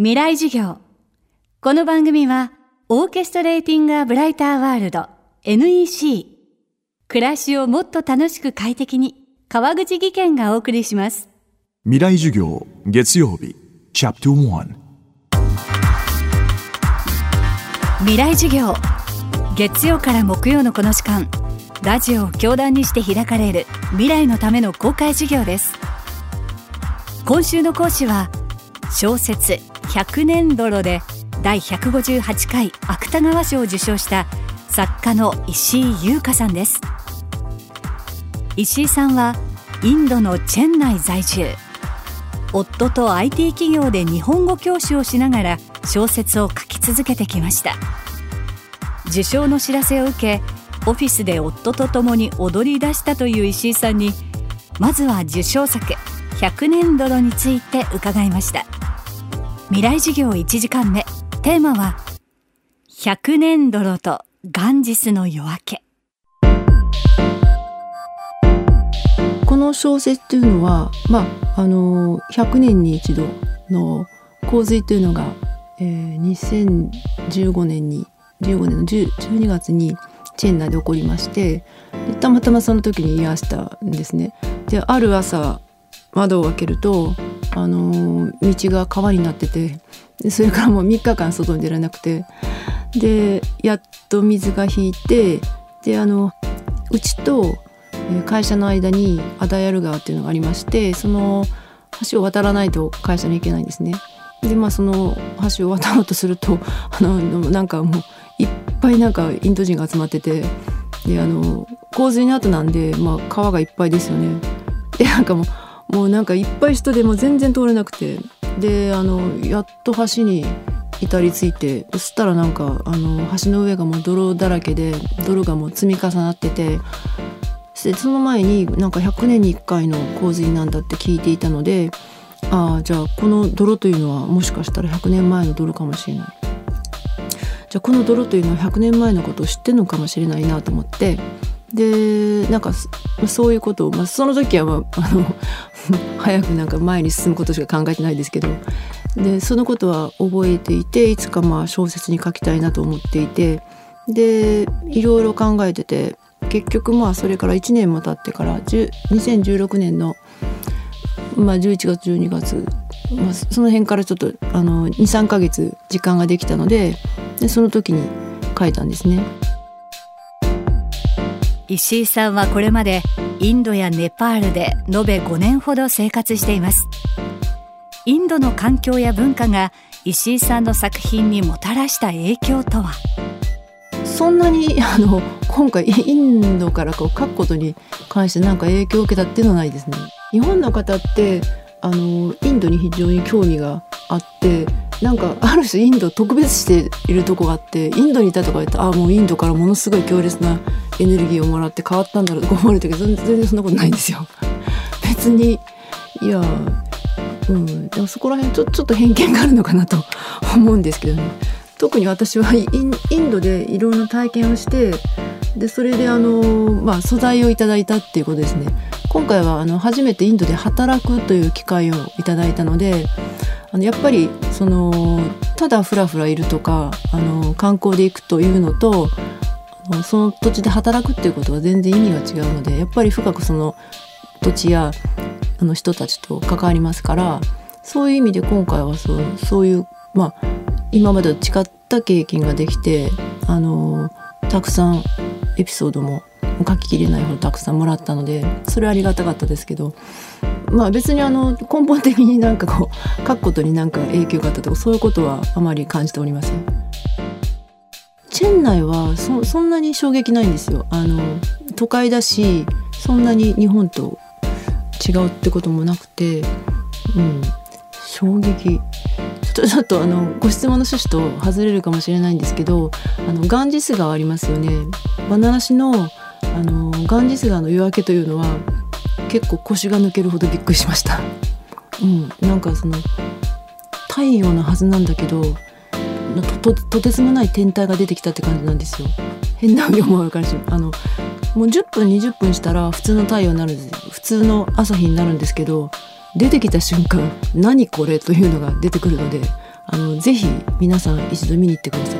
未来授業。この番組はオーケストレーティング・ア・ブライター・ワールド NEC 暮らしをもっと楽しく快適に川口義賢がお送りします。未来授業月曜日チャプター未来授業。月曜から木曜のこの時間ラジオを教壇にして開かれる未来のための公開授業です。今週の講師は小説100年泥で第158回芥川賞を受賞した作家の石井優香さんです。石井さんはインドのチェン内在住。夫と IT 企業で日本語教師をしながら小説を書き続けてきました。受賞の知らせを受けオフィスで夫と共に踊り出したという石井さんにまずは受賞作「100年泥」について伺いました。未来授業1時間目テーマは100年泥とガンジスの夜明けこの小説というのは、まあ、あの100年に一度の洪水というのが、えー、2015年に15年の12月にチェンナで起こりましてたまたまその時に居合わせたんですね。である朝窓を開けるとあの道が川になっててそれからもう3日間外に出られなくてでやっと水が引いてであのうちと会社の間にアダヤル川っていうのがありましてその橋を渡らないと会社に行けないんですね。でまあその橋を渡ろうとすると あのなんかもういっぱいなんかインド人が集まっててであの洪水の後なんで、まあ、川がいっぱいですよね。でなんかもうもうなんかいっぱい人でも全然通れなくて。であのやっと橋に至りついてそしたらなんかあの橋の上がもう泥だらけで泥がもう積み重なってて。でその前になんか100年に1回の洪水なんだって聞いていたのでああじゃあこの泥というのはもしかしたら100年前の泥かもしれない。じゃあこの泥というのは100年前のことを知ってるのかもしれないなと思って。でなんかそういうことを、まあ、その時は、まあ、あの 早くなんか前に進むことしか考えてないですけどでそのことは覚えていていつかまあ小説に書きたいなと思っていてでいろいろ考えてて結局まあそれから1年も経ってから2016年の、まあ、11月12月、まあ、その辺からちょっと23ヶ月時間ができたのででその時に書いたんですね。石井さんはこれまでインドやネパールで延べ5年ほど生活しています。インドの環境や文化が石井さんの作品にもたらした影響とは？そんなにあの今回インドからこう書くことに関して何か影響を受けたっていうのはないですね。日本の方ってあのインドに非常に興味があってなんかある種インド特別しているとこがあってインドにいたとか言ってああもうインドからものすごい強烈なエネルギーをもらって変わったんだろうと思われたけど全然そんなことないんですよ。別にいやうんでもそこら辺ちょちょっと偏見があるのかなと 思うんですけどね。特に私はインドでいろんな体験をしてでそれであの、まあ、素材をいただいたっていうことですね。今回はあの初めてインドで働くという機会をいただいたのであのやっぱりそのただふらふらいるとかあの観光で行くというのとその土地で働くっていうことは全然意味が違うのでやっぱり深くその土地やあの人たちと関わりますからそういう意味で今回はそうそういうまあ今までと違った経験ができてあのたくさんエピソードも書ききれないほどたくさんもらったのでそれはありがたかったですけどまあ別にあの根本的になんかこう書くことになんか影響があったとかそういうことはあまり感じておりません。チェン内はそそんなに衝撃ないんですよ。あの都会だしそんなに日本と違うってこともなくて、うん、衝撃。ちょちょっとあのご質問の趣旨と外れるかもしれないんですけどあのガンジス川ありますよね。バナナ市のあのガンジス川の夜明けというのは結構腰が抜けるほどびっくりしました。うん、なんかその太陽のはずなんだけどとてつもない天体が出てきたって感じなんですよ。変な思いもあるからしあのもう10分20分したら普通の太陽になるんで普通の朝日になるんですけど出てきた瞬間何これというのが出てくるのであのぜひ皆さん一度見に行ってください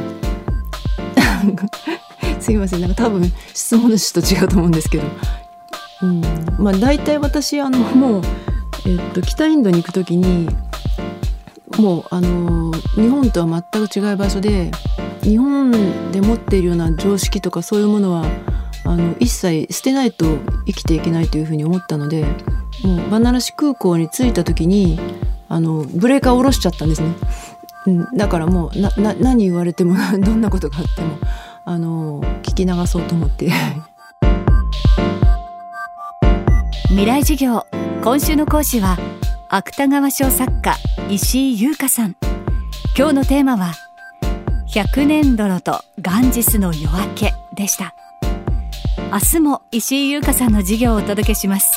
すいませんなんか多分質問の趣旨と違うと思うんですけど、うん、まあ大体私あのもう、えっと、北インドに行く時にもうあの日本とは全く違う場所で日本で持っているような常識とかそういうものはあの一切捨てないと生きていけないというふうに思ったのでもうバナラシ空港に着いた時にあのブレーカーを下ろしちゃったんですね。うん。だからもうなな何言われても どんなことがあってもあの聞き流そうと思って。未来授業。今週の講師は芥川賞作家石井優香さん。今日のテーマは百年泥とガンジスの夜明けでした。明日も石井優香さんの授業をお届けします。